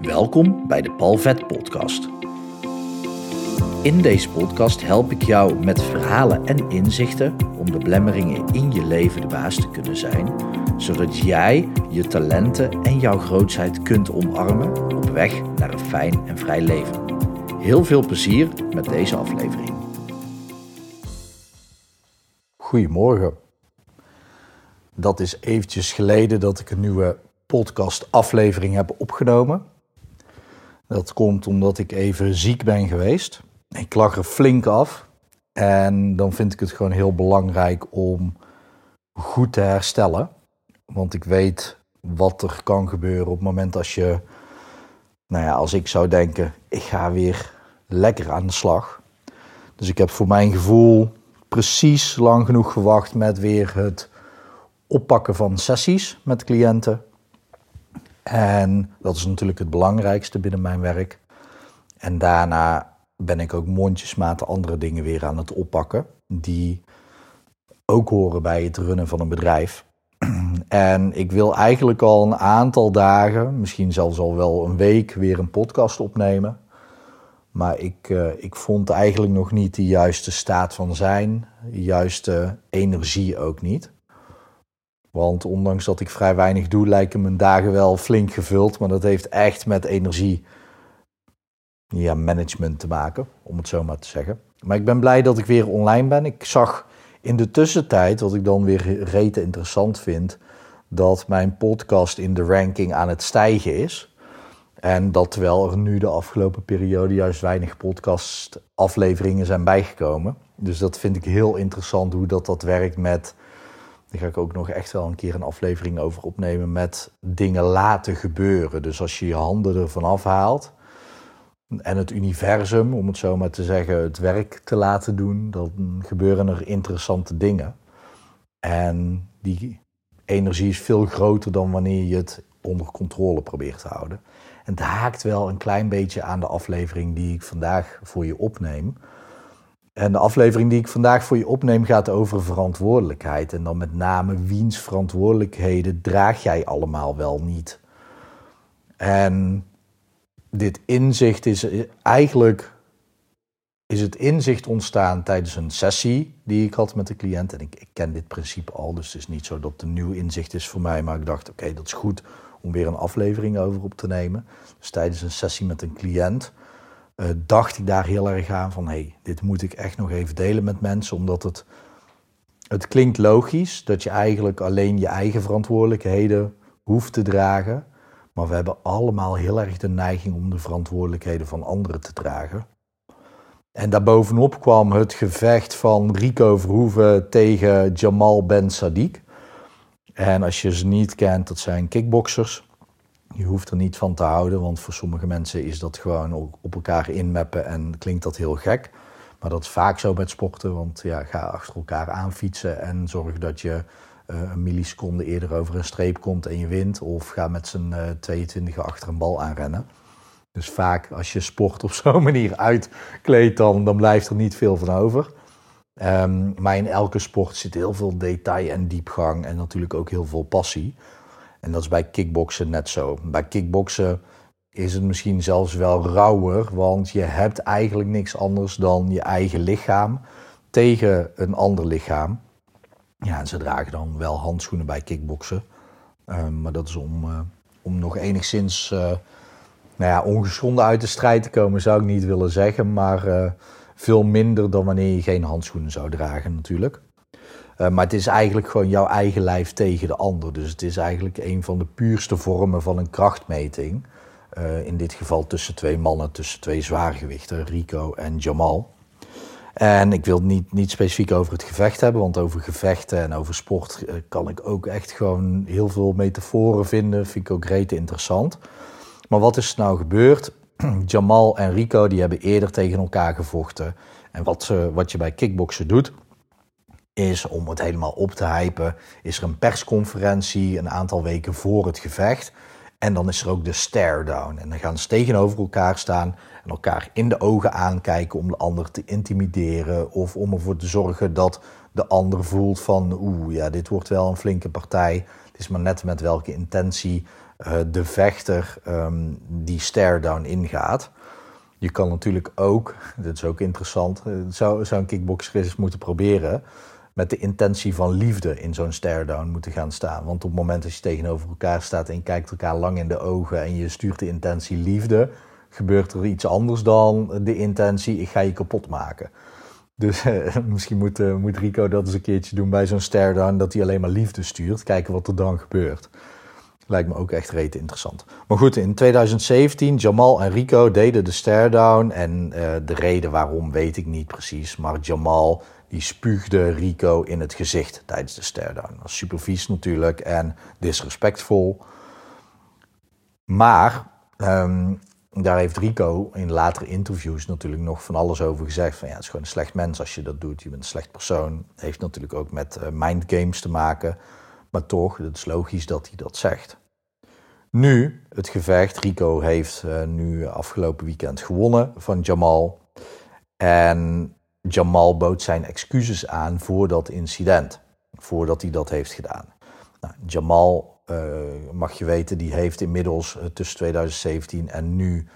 Welkom bij de Palvet Podcast. In deze podcast help ik jou met verhalen en inzichten om de blemmeringen in je leven de baas te kunnen zijn, zodat jij je talenten en jouw grootheid kunt omarmen op weg naar een fijn en vrij leven. Heel veel plezier met deze aflevering. Goedemorgen. Dat is eventjes geleden dat ik een nieuwe podcast aflevering heb opgenomen. Dat komt omdat ik even ziek ben geweest. Ik lag er flink af. En dan vind ik het gewoon heel belangrijk om goed te herstellen. Want ik weet wat er kan gebeuren op het moment als je, nou ja, als ik zou denken, ik ga weer lekker aan de slag. Dus ik heb voor mijn gevoel precies lang genoeg gewacht met weer het oppakken van sessies met cliënten. En dat is natuurlijk het belangrijkste binnen mijn werk. En daarna ben ik ook mondjesmaat andere dingen weer aan het oppakken. Die ook horen bij het runnen van een bedrijf. En ik wil eigenlijk al een aantal dagen, misschien zelfs al wel een week, weer een podcast opnemen. Maar ik, uh, ik vond eigenlijk nog niet de juiste staat van zijn, de juiste energie ook niet. Want ondanks dat ik vrij weinig doe, lijken mijn dagen wel flink gevuld. Maar dat heeft echt met energie ja, management te maken, om het zo maar te zeggen. Maar ik ben blij dat ik weer online ben. Ik zag in de tussentijd, wat ik dan weer rete interessant vind, dat mijn podcast in de ranking aan het stijgen is. En dat terwijl er nu de afgelopen periode juist weinig podcastafleveringen zijn bijgekomen. Dus dat vind ik heel interessant hoe dat, dat werkt met daar ga ik ook nog echt wel een keer een aflevering over opnemen met dingen laten gebeuren. Dus als je je handen ervan afhaalt en het universum, om het zo maar te zeggen, het werk te laten doen, dan gebeuren er interessante dingen. En die energie is veel groter dan wanneer je het onder controle probeert te houden. En het haakt wel een klein beetje aan de aflevering die ik vandaag voor je opneem. En de aflevering die ik vandaag voor je opneem gaat over verantwoordelijkheid. En dan met name wiens verantwoordelijkheden draag jij allemaal wel niet. En dit inzicht is eigenlijk is het inzicht ontstaan tijdens een sessie die ik had met de cliënt. En ik, ik ken dit principe al, dus het is niet zo dat het een nieuw inzicht is voor mij. Maar ik dacht, oké, dat is goed om weer een aflevering over op te nemen. Dus tijdens een sessie met een cliënt uh, dacht ik daar heel erg aan van hé, hey, dit moet ik echt nog even delen met mensen, omdat het, het klinkt logisch dat je eigenlijk alleen je eigen verantwoordelijkheden hoeft te dragen. Maar we hebben allemaal heel erg de neiging om de verantwoordelijkheden van anderen te dragen. En daarbovenop kwam het gevecht van Rico Verhoeven tegen Jamal Ben Sadiq. En als je ze niet kent, dat zijn kickboxers. Je hoeft er niet van te houden, want voor sommige mensen is dat gewoon op elkaar inmappen en klinkt dat heel gek. Maar dat is vaak zo met sporten, want ja, ga achter elkaar aanfietsen en zorg dat je uh, een milliseconde eerder over een streep komt en je wint. Of ga met z'n uh, 22 achter een bal aanrennen. Dus vaak als je sport op zo'n manier uitkleedt, dan, dan blijft er niet veel van over. Um, maar in elke sport zit heel veel detail en diepgang en natuurlijk ook heel veel passie. En dat is bij kickboksen net zo. Bij kickboksen is het misschien zelfs wel rauwer, want je hebt eigenlijk niks anders dan je eigen lichaam tegen een ander lichaam. Ja, en ze dragen dan wel handschoenen bij kickboksen. Um, maar dat is om, uh, om nog enigszins uh, nou ja, ongeschonden uit de strijd te komen, zou ik niet willen zeggen. Maar uh, veel minder dan wanneer je geen handschoenen zou dragen, natuurlijk. Uh, maar het is eigenlijk gewoon jouw eigen lijf tegen de ander. Dus het is eigenlijk een van de puurste vormen van een krachtmeting. Uh, in dit geval tussen twee mannen, tussen twee zwaargewichten, Rico en Jamal. En ik wil niet, niet specifiek over het gevecht hebben, want over gevechten en over sport uh, kan ik ook echt gewoon heel veel metaforen vinden. Vind ik ook rete interessant. Maar wat is er nou gebeurd? Jamal en Rico die hebben eerder tegen elkaar gevochten. En wat, wat je bij kickboksen doet, is om het helemaal op te hypen, is er een persconferentie een aantal weken voor het gevecht. En dan is er ook de stare down. En dan gaan ze tegenover elkaar staan en elkaar in de ogen aankijken om de ander te intimideren. Of om ervoor te zorgen dat de ander voelt van oeh, ja, dit wordt wel een flinke partij. Het is maar net met welke intentie de vechter ehm, die stare-down ingaat. Je kan natuurlijk ook, dat is ook interessant, zou, zou een kickboxer eens moeten proberen met de intentie van liefde in zo'n stare-down moeten gaan staan. Want op het moment dat je tegenover elkaar staat en je kijkt elkaar lang in de ogen en je stuurt de intentie liefde, gebeurt er iets anders dan de intentie ik ga je kapot maken. Dus eh, misschien moet, uh, moet Rico dat eens een keertje doen bij zo'n stare-down, dat hij alleen maar liefde stuurt. Kijken wat er dan gebeurt. Lijkt me ook echt rete interessant. Maar goed, in 2017, Jamal en Rico deden de stare-down. En uh, de reden waarom weet ik niet precies. Maar Jamal die spuugde Rico in het gezicht tijdens de stare-down. Dat was super vies natuurlijk en disrespectvol. Maar um, daar heeft Rico in latere interviews natuurlijk nog van alles over gezegd. Van ja, het is gewoon een slecht mens als je dat doet. Je bent een slecht persoon. heeft natuurlijk ook met uh, mindgames te maken. Maar toch, het is logisch dat hij dat zegt. Nu, het gevecht. Rico heeft uh, nu afgelopen weekend gewonnen van Jamal. En Jamal bood zijn excuses aan voor dat incident. Voordat hij dat heeft gedaan. Nou, Jamal, uh, mag je weten, die heeft inmiddels uh, tussen 2017 en nu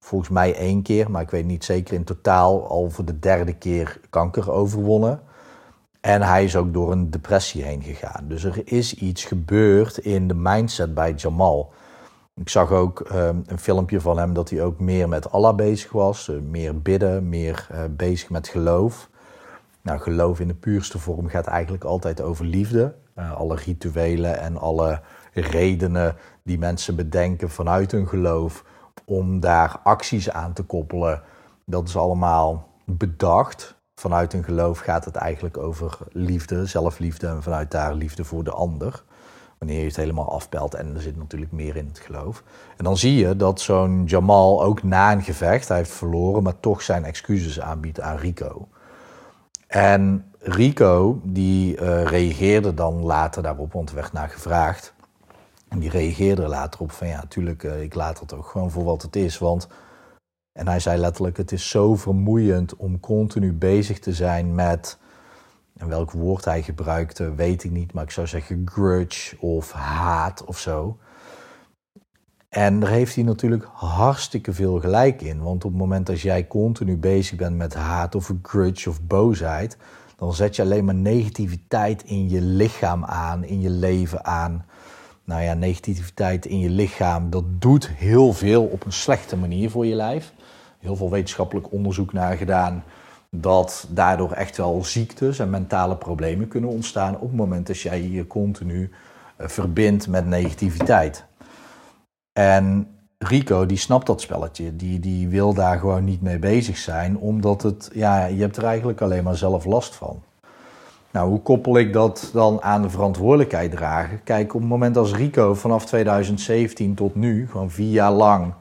volgens mij één keer, maar ik weet niet zeker in totaal, al voor de derde keer kanker overwonnen. En hij is ook door een depressie heen gegaan. Dus er is iets gebeurd in de mindset bij Jamal. Ik zag ook ehm, een filmpje van hem dat hij ook meer met Allah bezig was. Eh, meer bidden, meer uh, bezig met geloof. Nou, geloof in de puurste vorm gaat eigenlijk altijd over liefde. Uh, alle rituelen en alle redenen die mensen bedenken vanuit hun geloof om daar acties aan te koppelen. Dat is allemaal bedacht. Vanuit hun geloof gaat het eigenlijk over liefde, zelfliefde en vanuit daar liefde voor de ander. Wanneer je het helemaal afpelt en er zit natuurlijk meer in het geloof. En dan zie je dat zo'n Jamal ook na een gevecht, hij heeft verloren, maar toch zijn excuses aanbiedt aan Rico. En Rico die uh, reageerde dan later daarop, want er werd naar gevraagd. En die reageerde later op van ja, natuurlijk, uh, ik laat het ook gewoon voor wat het is. Want, en hij zei letterlijk, het is zo vermoeiend om continu bezig te zijn met en welk woord hij gebruikte, weet ik niet, maar ik zou zeggen grudge of haat of zo. En daar heeft hij natuurlijk hartstikke veel gelijk in. Want op het moment dat jij continu bezig bent met haat of grudge of boosheid, dan zet je alleen maar negativiteit in je lichaam aan, in je leven aan. Nou ja, negativiteit in je lichaam, dat doet heel veel op een slechte manier voor je lijf. Heel veel wetenschappelijk onderzoek naar gedaan dat daardoor echt wel ziektes en mentale problemen kunnen ontstaan op het moment dat jij je continu uh, verbindt met negativiteit. En Rico, die snapt dat spelletje. Die, die wil daar gewoon niet mee bezig zijn, omdat het, ja, je hebt er eigenlijk alleen maar zelf last van. Nou, hoe koppel ik dat dan aan de verantwoordelijkheid dragen? Kijk, op het moment als Rico vanaf 2017 tot nu, gewoon vier jaar lang,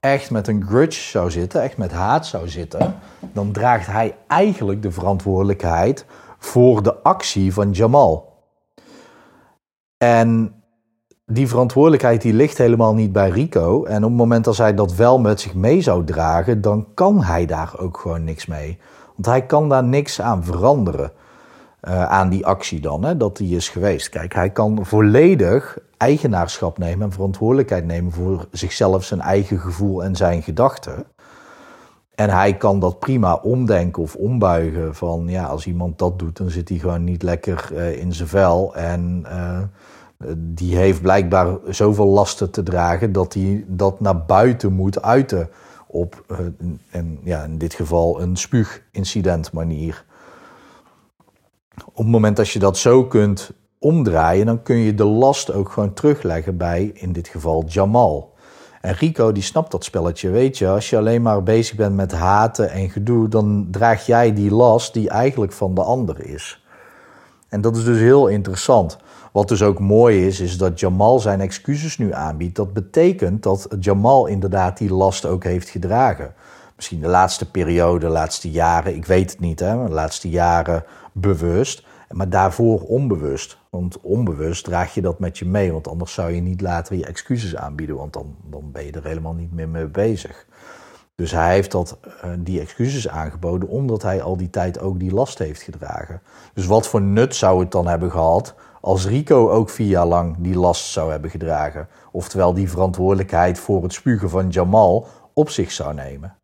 echt met een grudge zou zitten, echt met haat zou zitten, dan draagt hij eigenlijk de verantwoordelijkheid voor de actie van Jamal. En die verantwoordelijkheid die ligt helemaal niet bij Rico. En op het moment dat hij dat wel met zich mee zou dragen, dan kan hij daar ook gewoon niks mee. Want hij kan daar niks aan veranderen. Uh, aan die actie dan, hè, dat die is geweest. Kijk, hij kan volledig eigenaarschap nemen en verantwoordelijkheid nemen voor zichzelf, zijn eigen gevoel en zijn gedachten. En hij kan dat prima omdenken of ombuigen van ja, als iemand dat doet, dan zit hij gewoon niet lekker uh, in zijn vel. En uh, die heeft blijkbaar zoveel lasten te dragen dat hij dat naar buiten moet uiten op, uh, en, ja, in dit geval, een spuugincident manier. Op het moment dat je dat zo kunt omdraaien, dan kun je de last ook gewoon terugleggen bij, in dit geval, Jamal. En Rico die snapt dat spelletje, weet je. Als je alleen maar bezig bent met haten en gedoe, dan draag jij die last die eigenlijk van de ander is. En dat is dus heel interessant. Wat dus ook mooi is, is dat Jamal zijn excuses nu aanbiedt. Dat betekent dat Jamal inderdaad die last ook heeft gedragen. Misschien de laatste periode, de laatste jaren, ik weet het niet, hè, de laatste jaren bewust. Maar daarvoor onbewust. Want onbewust draag je dat met je mee. Want anders zou je niet later je excuses aanbieden. Want dan, dan ben je er helemaal niet meer mee bezig. Dus hij heeft dat, uh, die excuses aangeboden omdat hij al die tijd ook die last heeft gedragen. Dus wat voor nut zou het dan hebben gehad als Rico ook vier jaar lang die last zou hebben gedragen. Oftewel die verantwoordelijkheid voor het spugen van Jamal op zich zou nemen.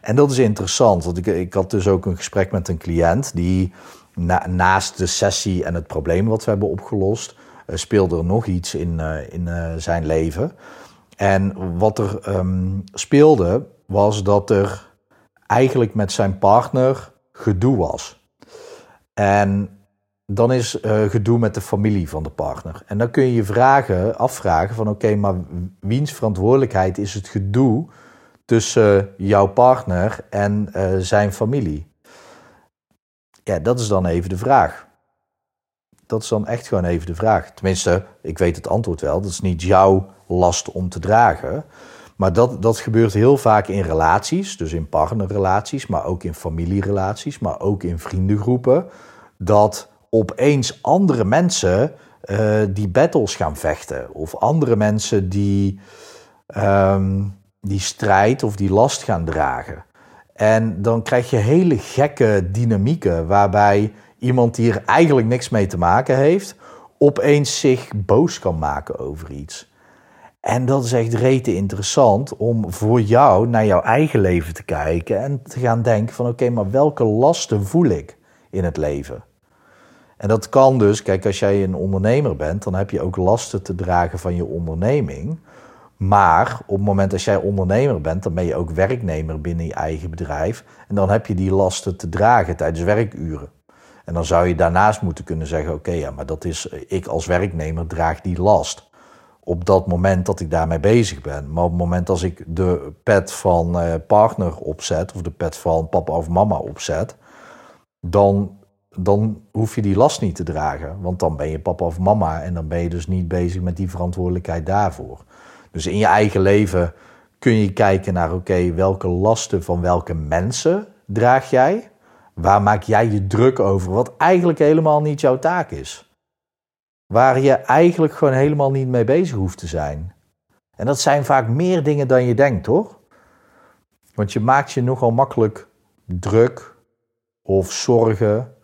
En dat is interessant, want ik, ik had dus ook een gesprek met een cliënt die naast de sessie en het probleem wat we hebben opgelost, uh, speelde er nog iets in, uh, in uh, zijn leven. En wat er um, speelde, was dat er eigenlijk met zijn partner gedoe was. En dan is uh, gedoe met de familie van de partner. En dan kun je je vragen, afvragen van oké, maar wiens verantwoordelijkheid is het gedoe tussen jouw partner en zijn familie? Ja, dat is dan even de vraag. Dat is dan echt gewoon even de vraag. Tenminste, ik weet het antwoord wel. Dat is niet jouw last om te dragen. Maar dat, dat gebeurt heel vaak in relaties, dus in partnerrelaties, maar ook in familierelaties, maar ook in vriendengroepen. Dat opeens andere mensen uh, die battles gaan vechten. Of andere mensen die um, die strijd of die last gaan dragen. En dan krijg je hele gekke dynamieken waarbij iemand die er eigenlijk niks mee te maken heeft, opeens zich boos kan maken over iets. En dat is echt rete interessant om voor jou naar jouw eigen leven te kijken en te gaan denken van oké, maar welke lasten voel ik in het leven? En dat kan dus, kijk, als jij een ondernemer bent, dan heb je ook lasten te dragen van je onderneming. Maar op het moment dat jij ondernemer bent, dan ben je ook werknemer binnen je eigen bedrijf. En dan heb je die lasten te dragen tijdens werkuren. En dan zou je daarnaast moeten kunnen zeggen: Oké, ja, maar dat is ik als werknemer draag die last. Op dat moment dat ik daarmee bezig ben. Maar op het moment als ik de pet van eh, partner opzet, of de pet van papa of mama opzet, dan dan hoef je die last niet te dragen. Want dan ben je papa of mama en dan ben je dus niet bezig met die verantwoordelijkheid daarvoor. Dus in je eigen leven kun je kijken naar, oké, welke lasten van welke mensen draag jij? Waar maak jij je druk over, wat eigenlijk helemaal niet jouw taak is? Waar je eigenlijk gewoon helemaal niet mee bezig hoeft te zijn. En dat zijn vaak meer dingen dan je denkt, hoor. Want je maakt je nogal makkelijk druk of zorgen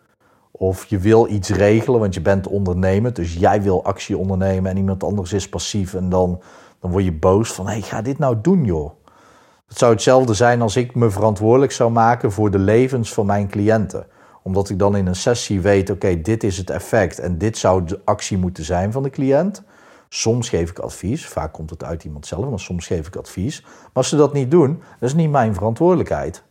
of je wil iets regelen, want je bent ondernemer. Dus jij wil actie ondernemen en iemand anders is passief. En dan, dan word je boos van, hé, ga dit nou doen, joh. Het zou hetzelfde zijn als ik me verantwoordelijk zou maken voor de levens van mijn cliënten. Omdat ik dan in een sessie weet, oké, dit is het effect en dit zou de actie moeten zijn van de cliënt. Soms geef ik advies, vaak komt het uit iemand zelf, maar soms geef ik advies. Maar als ze dat niet doen, dat is niet mijn verantwoordelijkheid.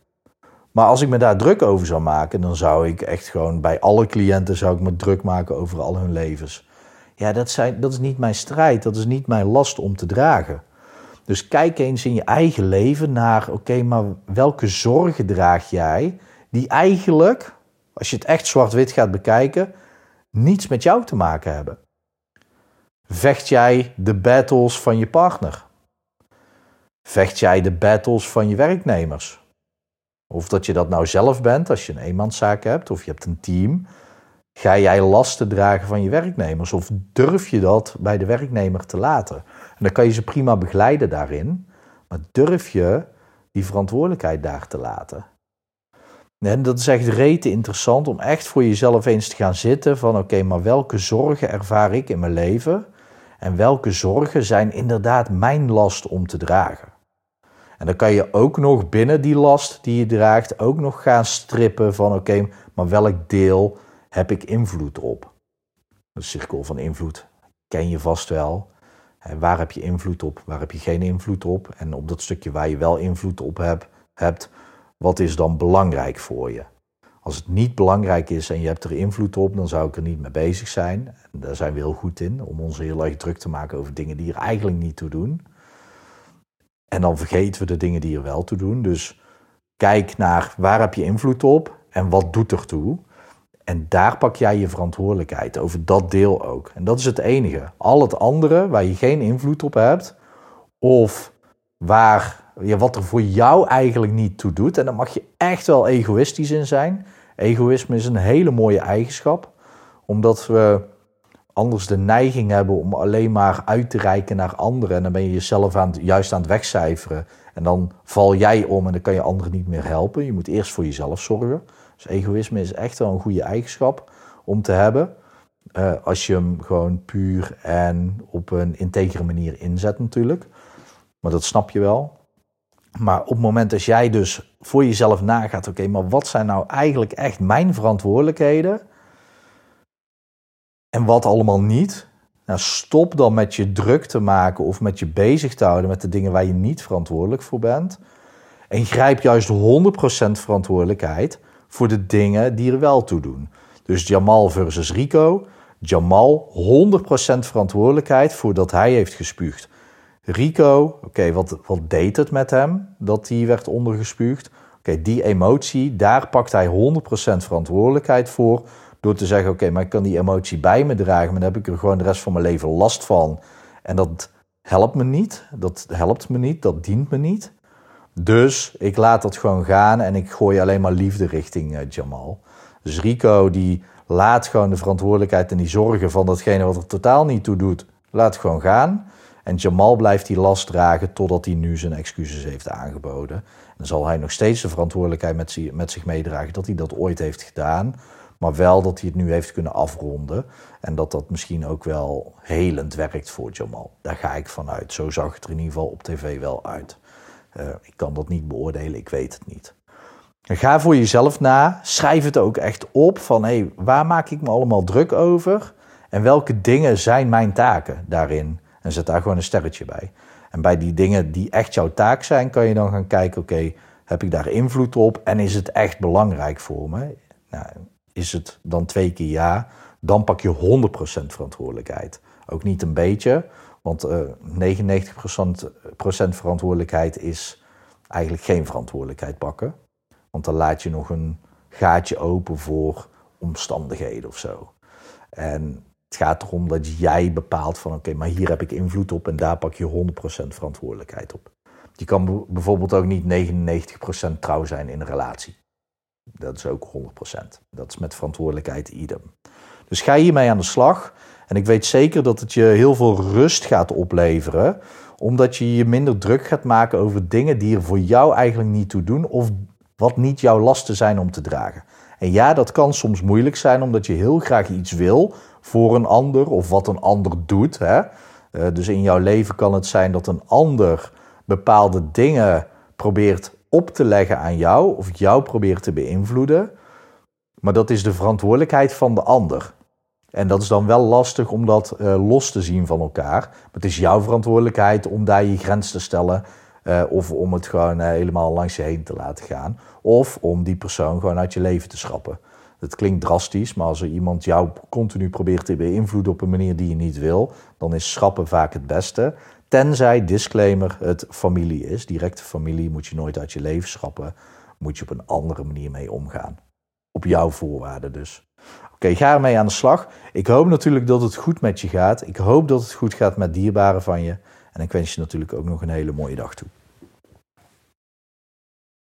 Maar als ik me daar druk over zou maken, dan zou ik echt gewoon bij alle cliënten zou ik me druk maken over al hun levens. Ja, dat, zijn, dat is niet mijn strijd, dat is niet mijn last om te dragen. Dus kijk eens in je eigen leven naar, oké, maar welke zorgen draag jij die eigenlijk, als je het echt zwart-wit gaat bekijken, niets met jou te maken hebben? Vecht jij de battles van je partner? Vecht jij de battles van je werknemers? Of dat je dat nou zelf bent als je een eenmanszaak hebt of je hebt een team. Ga jij lasten dragen van je werknemers of durf je dat bij de werknemer te laten? En dan kan je ze prima begeleiden daarin, maar durf je die verantwoordelijkheid daar te laten? En dat is echt rete interessant om echt voor jezelf eens te gaan zitten van oké, maar welke zorgen ervaar ik in mijn leven en welke zorgen zijn inderdaad mijn last om te dragen? En dan kan je ook nog binnen die last die je draagt ook nog gaan strippen van oké, maar welk deel heb ik invloed op? De cirkel van invloed ken je vast wel. Waar heb je invloed op? Waar heb je geen invloed op? En op dat stukje waar je wel invloed op hebt, hebt wat is dan belangrijk voor je? Als het niet belangrijk is en je hebt er invloed op, dan zou ik er niet mee bezig zijn. En daar zijn we heel goed in, om ons heel erg druk te maken over dingen die er eigenlijk niet toe doen. En dan vergeten we de dingen die er wel toe doen. Dus kijk naar waar heb je invloed op en wat doet er toe. En daar pak jij je verantwoordelijkheid over dat deel ook. En dat is het enige. Al het andere waar je geen invloed op hebt, of waar, ja, wat er voor jou eigenlijk niet toe doet. En daar mag je echt wel egoïstisch in zijn. Egoïsme is een hele mooie eigenschap, omdat we anders de neiging hebben om alleen maar uit te reiken naar anderen. En dan ben je jezelf aan, juist aan het wegcijferen. En dan val jij om en dan kan je anderen niet meer helpen. Je moet eerst voor jezelf zorgen. Dus egoïsme is echt wel een goede eigenschap om te hebben. eh, als je hem gewoon puur en op een integere manier inzet natuurlijk. Maar dat snap je wel. Maar op het moment dat jij dus voor jezelf nagaat, oké, maar wat zijn nou eigenlijk echt mijn verantwoordelijkheden? En wat allemaal niet? Nou, stop dan met je druk te maken of met je bezig te houden met de dingen waar je niet verantwoordelijk voor bent. En grijp juist 100% verantwoordelijkheid voor de dingen die er wel toe doen. Dus Jamal versus Rico. Jamal 100% verantwoordelijkheid voor dat hij heeft gespuugd. Rico, oké, wat, wat deed het met hem dat hij werd ondergespuugd? Oké, die emotie, daar pakt hij 100% verantwoordelijkheid voor. Door te zeggen, oké, maar ik kan die emotie bij me dragen, maar dan heb ik er gewoon de rest van mijn leven last van. En dat helpt me niet, dat helpt me niet, dat dient me niet. Dus ik laat dat gewoon gaan en ik gooi alleen maar liefde richting uh, Jamal. Dus Rico die laat gewoon de verantwoordelijkheid en die zorgen van datgene wat er totaal niet toe doet, laat gewoon gaan. En Jamal blijft die last dragen totdat hij nu zijn excuses heeft aangeboden. En dan zal hij nog steeds de verantwoordelijkheid met, met zich meedragen dat hij dat ooit heeft gedaan. Maar wel dat hij het nu heeft kunnen afronden. En dat dat misschien ook wel helend werkt voor Jamal. Daar ga ik vanuit. Zo zag het er in ieder geval op tv wel uit. Uh, ik kan dat niet beoordelen, ik weet het niet. ga voor jezelf na. Schrijf het ook echt op van hé, hey, waar maak ik me allemaal druk over? En welke dingen zijn mijn taken daarin? En zet daar gewoon een sterretje bij. En bij die dingen die echt jouw taak zijn, kan je dan gaan kijken: oké, heb ik daar invloed op en is het echt belangrijk voor me? Nou, is het dan twee keer ja, dan pak je 100% verantwoordelijkheid. Ook niet een beetje, want uh, eh, 99% verantwoordelijkheid is eigenlijk geen verantwoordelijkheid pakken. Want dan laat je nog een gaatje open voor omstandigheden of zo. En het gaat erom dat jij bepaalt van oké, maar hier heb ik invloed op en daar pak je 100% verantwoordelijkheid op. Je kan bijvoorbeeld ook niet 99% trouw zijn in een relatie. Dat is ook 100%. Dat is met verantwoordelijkheid idem. Dus ga hiermee aan de slag. En ik weet zeker dat het je heel veel rust gaat opleveren, omdat je je minder druk gaat maken over dingen die er voor jou eigenlijk niet toe doen of wat niet jouw lasten zijn om te dragen. En ja, dat kan soms moeilijk zijn omdat je heel graag iets wil voor een ander of wat een ander doet. Hè? Uh, dus in jouw leven kan het zijn dat een ander bepaalde dingen probeert op te leggen aan jou of jou probeert te beïnvloeden. Maar dat is de verantwoordelijkheid van de ander. En dat is dan wel lastig om dat uh, los te zien van elkaar. Maar het is jouw verantwoordelijkheid om daar je grens te stellen. Uh, of om het gewoon uh, helemaal langs je heen te laten gaan. Of om die persoon gewoon uit je leven te schrappen. Het klinkt drastisch, maar als er iemand jou continu probeert te beïnvloeden op een manier die je niet wil, dan is schrappen vaak het beste. Tenzij, disclaimer, het familie is. Directe familie moet je nooit uit je leven schrappen. Moet je op een andere manier mee omgaan. Op jouw voorwaarden dus. Oké, ga ermee aan de slag. Ik hoop natuurlijk dat het goed met je gaat. Ik hoop dat het goed gaat met dierbaren van je. En ik wens je natuurlijk ook nog een hele mooie dag toe.